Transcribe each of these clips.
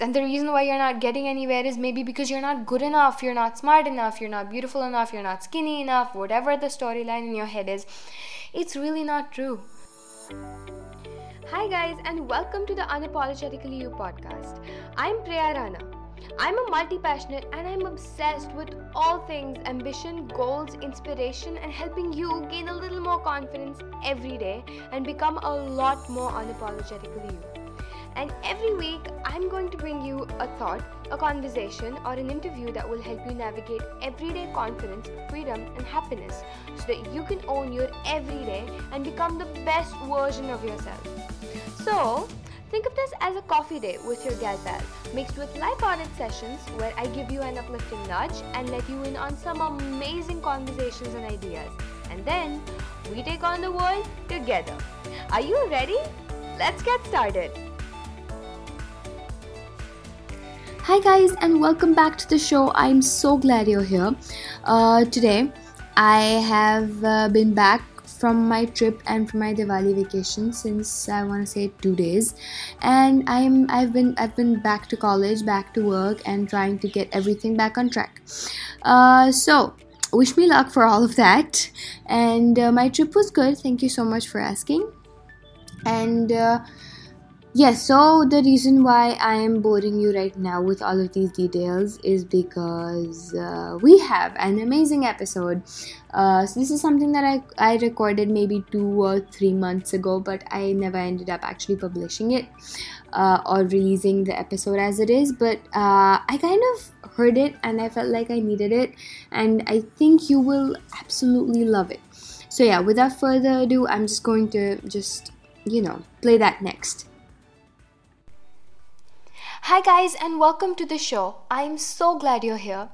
and the reason why you're not getting anywhere is maybe because you're not good enough you're not smart enough you're not beautiful enough you're not skinny enough whatever the storyline in your head is. It's really not true. Hi guys and welcome to the unapologetically you podcast. I'm priya rana. I'm a multi passionate and I'm obsessed with all things ambition, goals, inspiration, and helping you gain a little more confidence every day and become a lot more unapologetically you. And every week, I'm going to bring you a thought, a conversation, or an interview that will help you navigate everyday confidence, freedom, and happiness so that you can own your everyday and become the best version of yourself. So, Think of this as a coffee day with your gal pal, mixed with light-hearted sessions where I give you an uplifting nudge and let you in on some amazing conversations and ideas. And then we take on the world together. Are you ready? Let's get started. Hi, guys, and welcome back to the show. I'm so glad you're here. Uh, today, I have uh, been back from my trip and from my Diwali vacation since I want to say 2 days. And I'm I've been I've been back to college back to work and trying to get everything back on track. Uh, so wish me luck for all of that. And uh, my trip was good. Thank you so much for asking. And uh, Yes, so the reason why I am boring you right now with all of these details is because uh, we have an amazing episode. Uh, so, this is something that I, I recorded maybe two or three months ago, but I never ended up actually publishing it uh, or releasing the episode as it is. But uh, I kind of heard it and I felt like I needed it, and I think you will absolutely love it. So, yeah, without further ado, I'm just going to just, you know, play that next. Hi, guys, and welcome to the show. I'm so glad you're here.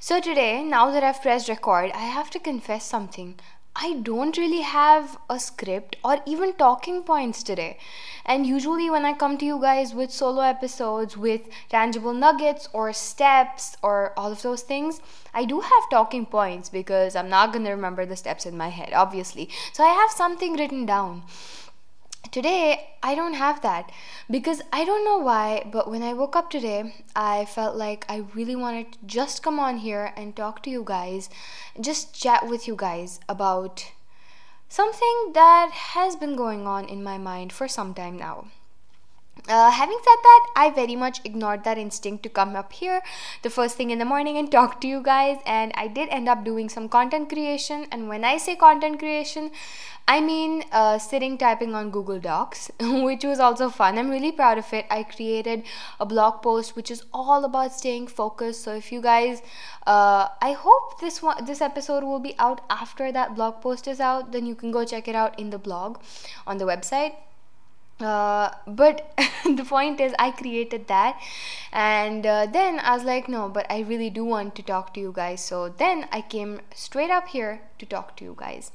So, today, now that I've pressed record, I have to confess something. I don't really have a script or even talking points today. And usually, when I come to you guys with solo episodes with tangible nuggets or steps or all of those things, I do have talking points because I'm not going to remember the steps in my head, obviously. So, I have something written down today I don't have that because I don't know why, but when I woke up today, I felt like I really wanted to just come on here and talk to you guys, just chat with you guys about something that has been going on in my mind for some time now. Uh, having said that, I very much ignored that instinct to come up here the first thing in the morning and talk to you guys. And I did end up doing some content creation. And when I say content creation, I mean uh, sitting typing on Google Docs, which was also fun. I'm really proud of it. I created a blog post which is all about staying focused. So if you guys, uh, I hope this one, this episode will be out after that blog post is out. Then you can go check it out in the blog on the website uh, but the point is i created that. And uh, then i was like no but i really do want to talk to you guys. So then i came straight up here to talk to you guys.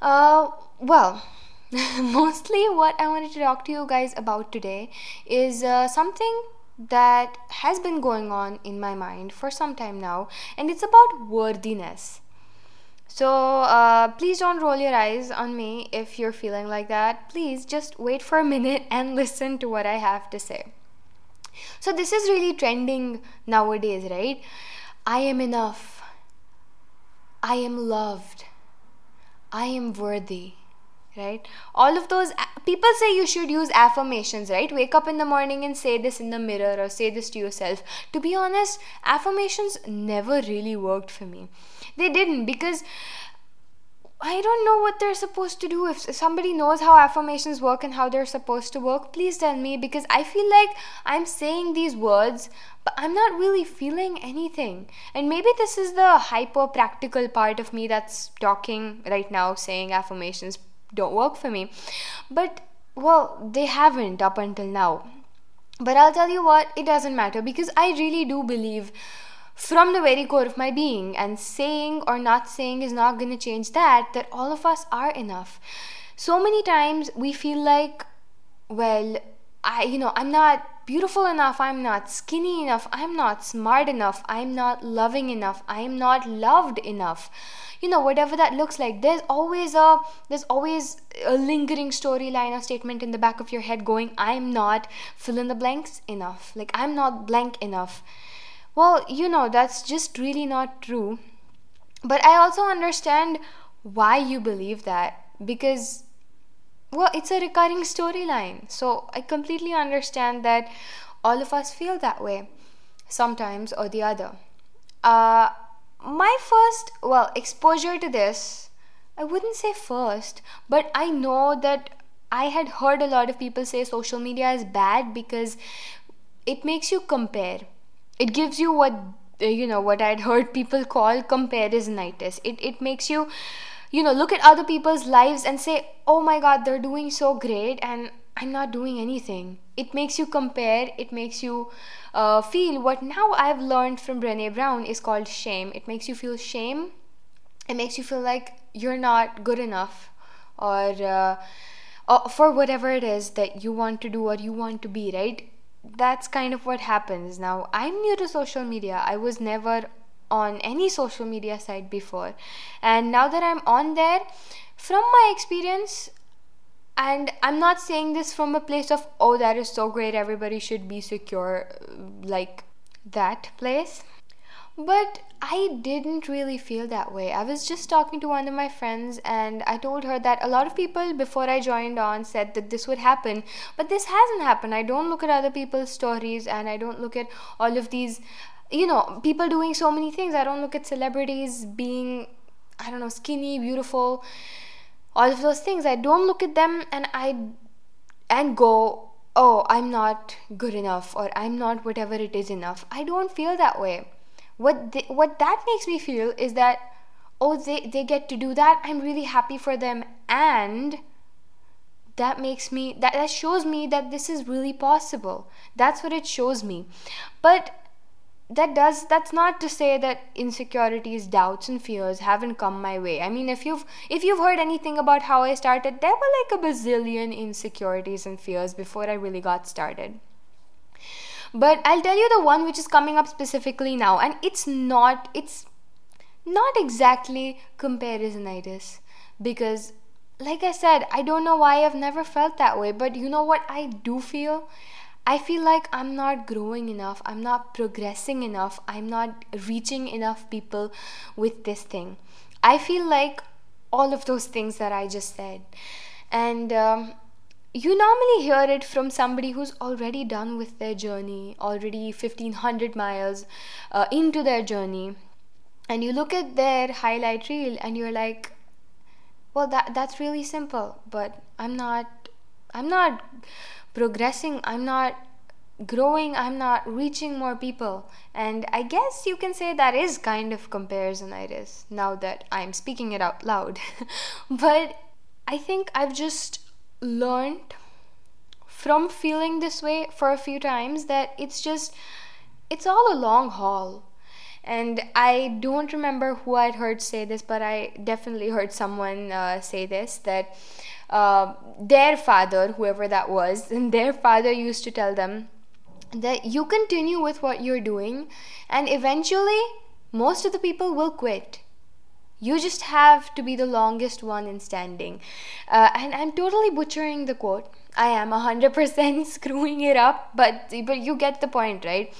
Uh, well mostly what i wanted to talk to you guys about today is uh, something that has been going on in my mind for some time now and it's about worthiness so uh, please don't roll your eyes on me if you're feeling like that. Please just wait for a minute and listen to what I have to say. So, this is really trending nowadays, right? I am enough. I am loved. I am worthy right all of those people say you should use affirmations right wake up in the morning and say this in the mirror or say this to yourself to be honest affirmations never really worked for me they didn't because I don't know what they're supposed to do. If somebody knows how affirmations work and how they're supposed to work, please tell me because I feel like I'm saying these words, but I'm not really feeling anything. And maybe this is the hyper practical part of me that's talking right now, saying affirmations don't work for me. But, well, they haven't up until now. But I'll tell you what, it doesn't matter because I really do believe from the very core of my being and saying or not saying is not going to change that that all of us are enough so many times we feel like well i you know i'm not beautiful enough, I'm not skinny enough, I'm not smart enough, I'm not loving enough, I'm not loved enough. You know, whatever that looks like, there's always a there's always a lingering storyline or statement in the back of your head going, I'm not fill in the blanks enough. Like I'm not blank enough. Well, you know, that's just really not true. But I also understand why you believe that because well, it's a recurring storyline. So I completely understand that all of us feel that way sometimes or the other. Uh, my first, well, exposure to this, I wouldn't say first, but I know that I had heard a lot of people say social media is bad because it makes you compare. It gives you what you know what I'd heard people call comparisonitis. It it makes you you know look at other people's lives and say oh my god they're doing so great and i'm not doing anything. It makes you compare. It makes you uh, feel what now i've learned from brene brown is called shame. It makes you feel shame. It makes you feel like you're not good enough or uh, uh, for whatever it is that you want to do or you want to be right that's kind of what happens. Now i'm new to social media. I was never on any social media site before. And now that i'm on there from my experience and i'm not saying this from a place of oh that is so great everybody should be secure like that place but I didn't really feel that way. I was just talking to one of my friends, and I told her that a lot of people before I joined on said that this would happen, but this hasn't happened. I don't look at other people's stories, and I don't look at all of these you know, people doing so many things. I don't look at celebrities being, I don't know, skinny, beautiful, all of those things. I don't look at them and I and go, oh, I'm not good enough or I'm not whatever it is enough. I don't feel that way. What they, what that makes me feel is that oh they they get to do that. I'm really happy for them. And that makes me that, that shows me that this is really possible. That's what it shows me. But that does that's not to say that insecurities doubts and fears haven't come my way. I mean if you've if you've heard anything about how i started there were like a bazillion insecurities and fears before i really got started but i'll tell you the one which is coming up specifically now and it's not it's not exactly comparisonitis because like i said i don't know why i've never felt that way but you know what i do feel I feel like I'm not growing enough, I'm not progressing enough, I'm not reaching enough people with this thing. I feel like all of those things that I just said. And um, you normally hear it from somebody who's already done with their journey, already 1500 miles uh, into their journey. And you look at their highlight reel and you're like, well, that, that's really simple, but I'm not, I'm not progressing. I'm not growing. I'm not reaching more people. And i guess you can say that is kind of comparisonitis now that i'm speaking it out loud. But i think i've just learned from feeling this way for a few times that it's just it's all a long haul and i don't remember who i'd heard say this but i definitely heard someone uh, say this that uh, their father, whoever that was, and their father used to tell them that you continue with what you're doing, and eventually, most of the people will quit. You just have to be the longest one in standing. Uh, and I'm totally butchering the quote. I am 100% screwing it up, but, but you get the point, right?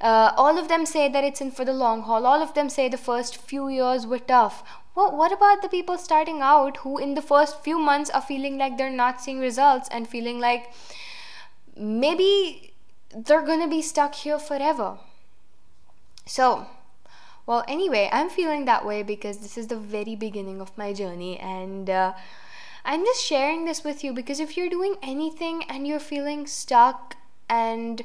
Uh, all of them say that it's in for the long haul. All of them say the first few years were tough. Well, what about the people starting out who, in the first few months, are feeling like they're not seeing results and feeling like maybe they're gonna be stuck here forever? So, well, anyway, I'm feeling that way because this is the very beginning of my journey, and uh, I'm just sharing this with you because if you're doing anything and you're feeling stuck and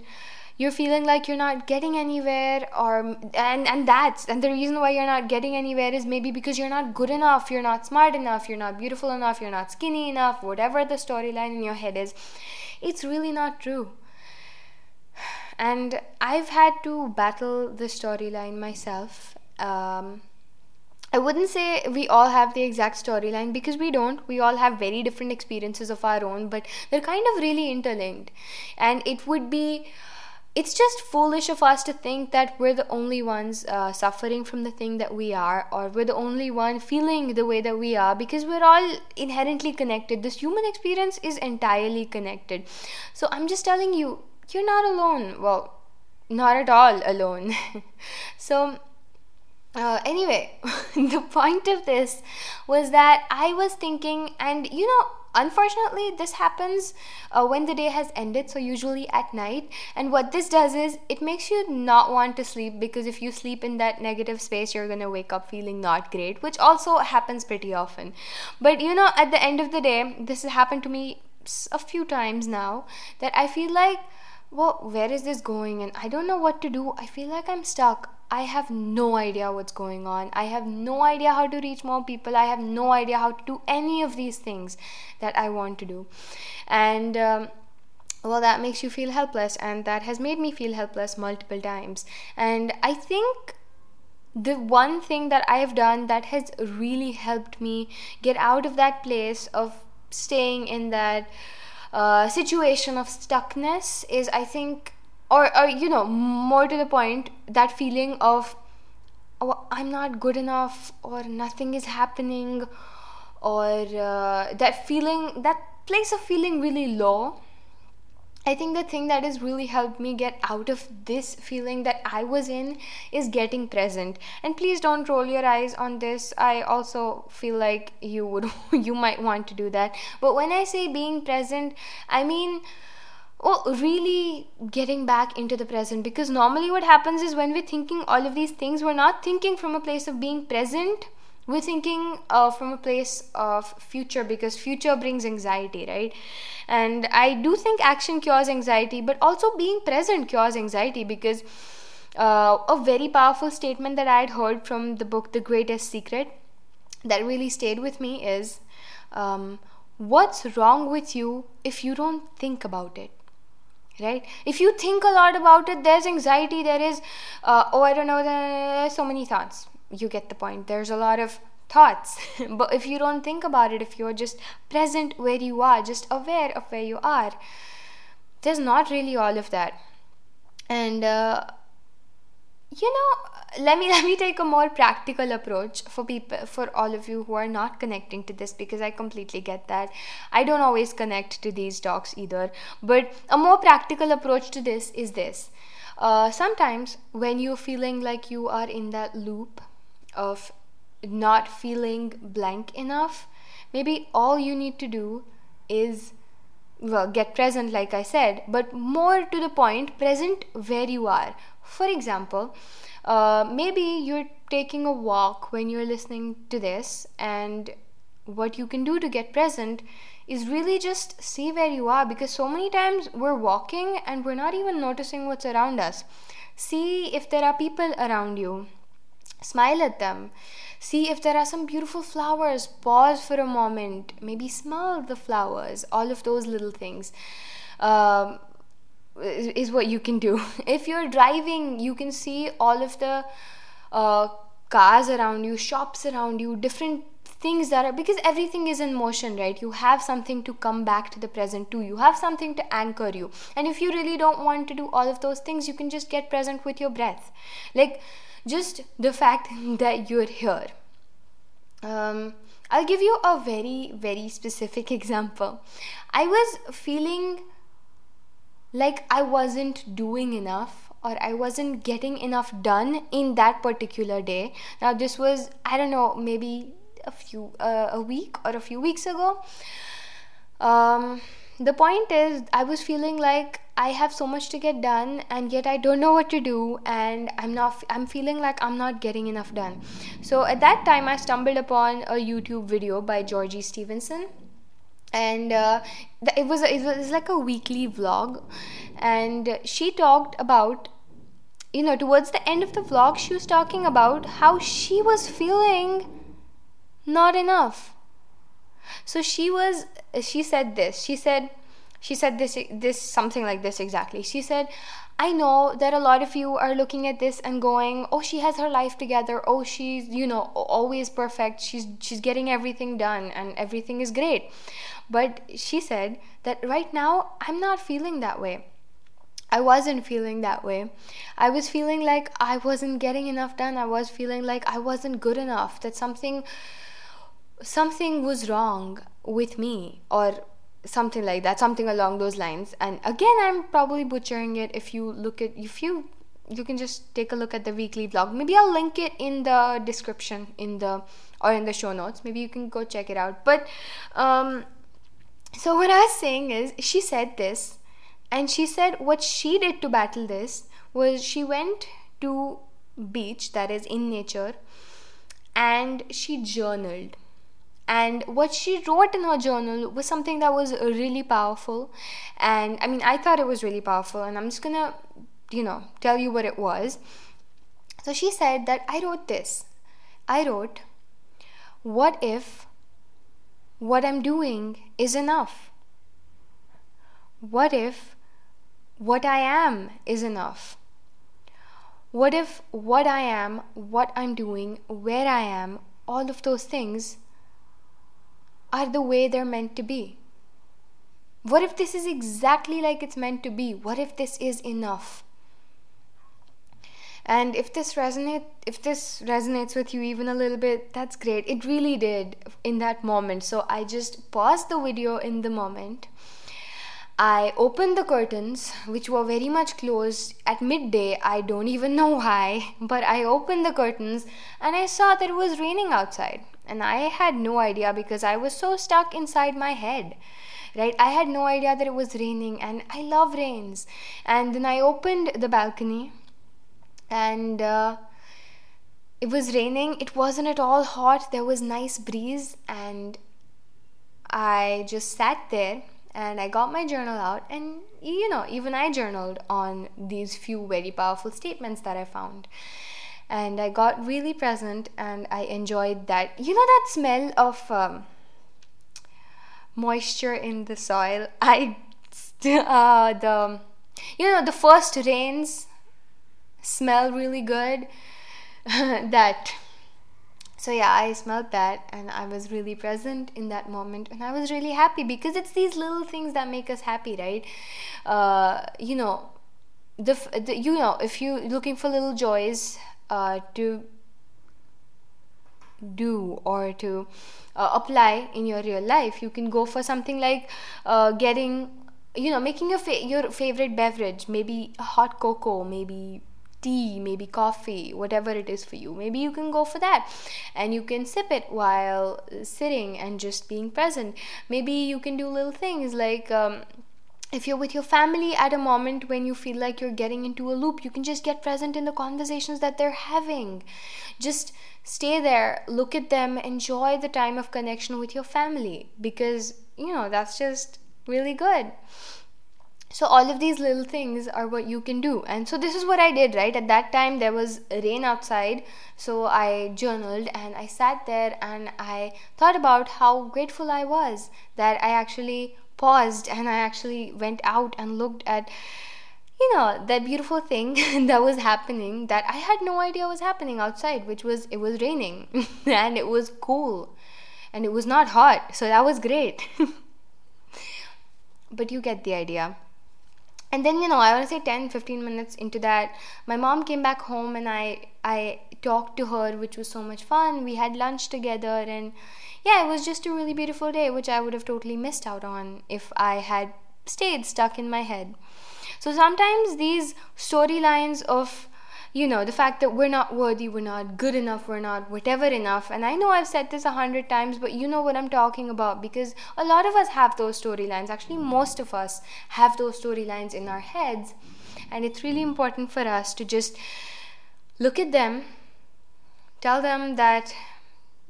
you're feeling like you're not getting anywhere or and and that's and the reason why you're not getting anywhere is maybe because you're not good enough you're not smart enough you're not beautiful enough you're not skinny enough whatever the storyline in your head is it's really not true. And i've had to battle the storyline myself um, I wouldn't say we all have the exact storyline because we don't. We all have very different experiences of our own, but they're kind of really interlinked. And it would be it's just foolish of us to think that we're the only ones uh, suffering from the thing that we are, or we're the only one feeling the way that we are, because we're all inherently connected. This human experience is entirely connected. So I'm just telling you, you're not alone. Well, not at all alone. so, uh, anyway, the point of this was that I was thinking, and you know, unfortunately this happens uh, when the day has ended so usually at night. And what this does is it makes you not want to sleep because if you sleep in that negative space you're to wake up feeling not great which also happens pretty often. But you know at the end of the day this has happened to me a few times now that i feel like well where is this going? And i don't know what to do. I feel like i'm stuck I have no idea what's going on. I have no idea how to reach more people. I have no idea how to do any of these things that I want to do. And um, well, that makes you feel helpless, and that has made me feel helpless multiple times. And I think the one thing that I have done that has really helped me get out of that place of staying in that uh, situation of stuckness is, I think, or, or you know more to the point that feeling of oh, i'm not good enough or nothing is happening or uh, that feeling that place of feeling really low I think the thing that has really helped me get out of this feeling that I was in is getting present. And please don't roll your eyes on this. I also feel like you would you might want to do that. But when I say being present, I mean oh really getting back into the present. Because normally what happens is when we're thinking all of these things we're not thinking from a place of being present. We're thinking uh, from a place of future because future brings anxiety right? And i do think action cures anxiety but also being present cures anxiety because uh, a very powerful statement that i had heard from the book the greatest secret that really stayed with me is um, what's wrong with you if you don't think about it right? If you think a lot about it there's anxiety there is uh, oh i don't know there's so many thoughts. You get the point. There's a lot of thoughts. But if you don't think about it if you're just present where you are just aware of where you are there's not really all of that. And uh, you know let me let me take a more practical approach for people for all of you who are not connecting to this because i completely get that. I don't always connect to these talks either. But a more practical approach to this is this. Uh, sometimes when you're feeling like you are in that loop of not feeling blank enough maybe all you need to do is well get present like i said but more to the point present where you are. For example, uh, maybe you're taking a walk when you're listening to this, and what you can do to get present is really just see where you are because so many times we're walking and we're not even noticing what's around us. See if there are people around you, smile at them. See if there are some beautiful flowers, pause for a moment, maybe smell the flowers, all of those little things. Um, is what you can do. If you're driving, you can see all of the uh, cars around you, shops around you, different things that are because everything is in motion, right? You have something to come back to the present to. You have something to anchor you. And if you really don't want to do all of those things, you can just get present with your breath. Like just the fact that you're here. Um, I'll give you a very, very specific example. I was feeling like I wasn't doing enough or I wasn't getting enough done in that particular day. Now, this was, I don't know, maybe a few, uh, a week or a few weeks ago. Um, the point is, I was feeling like I have so much to get done, and yet I don't know what to do, and I'm not, I'm feeling like I'm not getting enough done. So, at that time, I stumbled upon a YouTube video by Georgie Stevenson and uh, it was it was like a weekly vlog. And she talked about you know towards the end of the vlog she was talking about how she was feeling not enough. So she was she said this. She said she said this this something like this exactly she said i know that a lot of you are looking at this and going oh she has her life together oh she's you know always perfect she's she's getting everything done and everything is great but she said that right now i'm not feeling that way I wasn't feeling that way. I was feeling like I wasn't getting enough done. I was feeling like I wasn't good enough. That something something was wrong with me or something like that, something along those lines. And again, I'm probably butchering it if you look at if you you can just take a look at the weekly blog. Maybe I'll link it in the description in the or in the show notes. Maybe you can go check it out. But um so what I was saying is she said this and she said what she did to battle this was she went to beach that is in nature and she journaled and what she wrote in her journal was something that was really powerful. And i mean i thought it was really powerful and i'm just gonna you know tell you what it was. So she said that i wrote this. I wrote what if what i'm doing is enough? What if what I am is enough? What if what I am, what I'm doing, where I am, all of those things are the way they're meant to be? What if this is exactly like it's meant to be? What if this is enough? And if this resonate if this resonates with you even a little bit, that's great. It really did in that moment. So I just paused the video in the moment I opened the curtains, which were very much closed at midday. I don't even know why, but I opened the curtains and I saw that it was raining outside. And I had no idea because I was so stuck inside my head. Right? I had no idea that it was raining, and I love rains. And then I opened the balcony, and uh, it was raining. It wasn't at all hot. There was nice breeze, and I just sat there and I got my journal out, and you know, even I journaled on these few very powerful statements that I found. And I got really present, and I enjoyed that. You know, that smell of um, moisture in the soil. I, uh, the, you know, the first rains smell really good. that so yeah i smelled that and i was really present in that moment and i was really happy because it's these little things that make us happy right uh, you know the, the, you know if you looking for little joys uh, to do or to uh, apply in your real life you can go for something like uh, getting you know making your fa- your favorite beverage maybe hot cocoa maybe tea, maybe coffee, whatever it is for you. Maybe you can go for that and you can sip it while sitting and just being present. Maybe you can do little things like. Um, if you're with your family at a moment when you feel like you're getting into a loop, you can just get present in the conversations that they're having. Just stay there, look at them, enjoy the time of connection with your family because, you know, that's just really good. So all of these little things are what you can do. And so this is what i did right? At that time there was rain outside. So i journaled and i sat there and i thought about how grateful i was that i actually paused and i actually went out and looked at you know that beautiful thing that was happening that i had no idea was happening outside which was it was raining and it was cool and it was not hot. So that was great. But you get the idea. And then you know i want to say 10 15 minutes into that my mom came back home and i i talked to her which was so much fun we had lunch together and yeah it was just a really beautiful day which i would have totally missed out on if i had stayed stuck in my head so sometimes these storylines of you know, the fact that we're not worthy, we're not good enough, we're not whatever enough. And I know I've said this a hundred times, but you know what I'm talking about because a lot of us have those storylines. Actually, most of us have those storylines in our heads. And it's really important for us to just look at them, tell them that,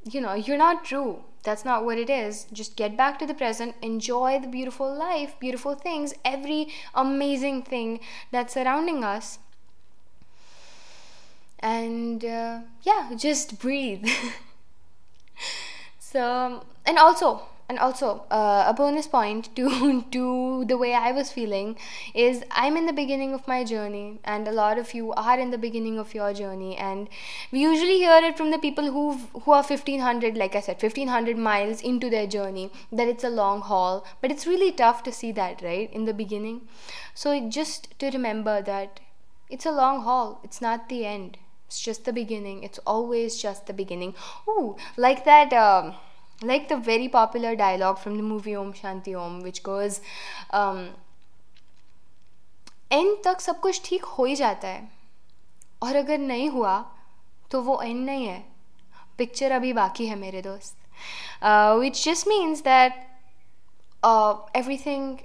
you know, you're not true. That's not what it is. Just get back to the present, enjoy the beautiful life, beautiful things, every amazing thing that's surrounding us and uh, yeah just breathe so and also and also uh, a bonus point to to the way I was feeling is I'm in the beginning of my journey, and a lot of you are in the beginning of your journey, and we usually hear it from the people who who are 1500, like I said, 1500 miles into their journey that it's a long haul, but it's really tough to see that right in the beginning. So just to remember that it's a long haul, it's not the end. It's just the beginning. It's always just the beginning. Ooh, like that. Um, like the very popular dialogue from the movie Om Shanti Om, which goes, um, end तक सब कुछ ठीक हो ही जाता है। और अगर नहीं हुआ तो वो एंड नहीं है। पिक्चर अभी बाकी है मेरे दोस्त। Which just means that everything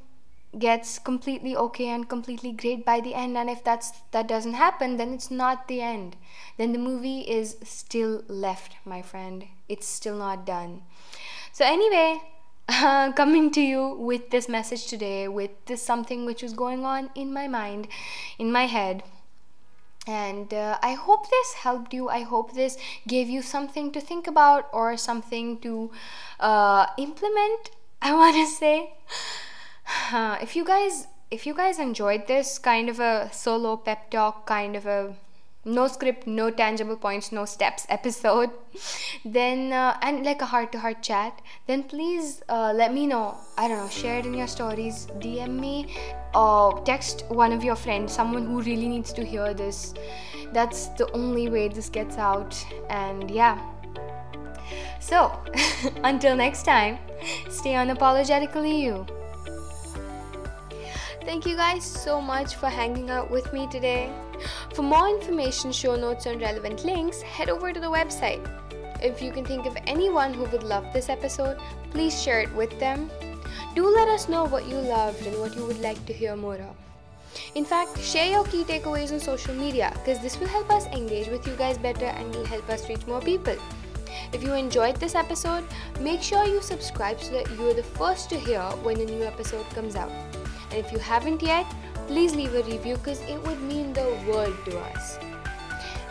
gets completely okay and completely great by the end and if that's that doesn't happen then it's not the end. Then the movie is still left my friend. It's still not done. So anyway uh, coming to you with this message today with this something which was going on in my mind in my head. And uh, i hope this helped you. I hope this gave you something to think about or something to uh, implement i want to say uh, if you guys if you guys enjoyed this kind of a solo pep talk kind of a no script no tangible points no steps episode then uh, and like a heart to heart chat then please uh, let me know. I don't know share it in your stories dm me or text one of your friends someone who really needs to hear this. That's the only way this gets out and yeah. So until next time stay unapologetically you Thank you guys so much for hanging out with me today. For more information, show notes, and relevant links, head over to the website. If you can think of anyone who would love this episode, please share it with them. Do let us know what you loved and what you would like to hear more of. In fact, share your key takeaways on social media because this will help us engage with you guys better and will help us reach more people. If you enjoyed this episode, make sure you subscribe so that you are the first to hear when a new episode comes out. And if you haven't yet, please leave a review because it would mean the world to us.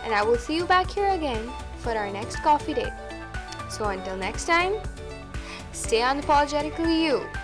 And I will see you back here again for our next coffee date. So until next time, stay unapologetically you.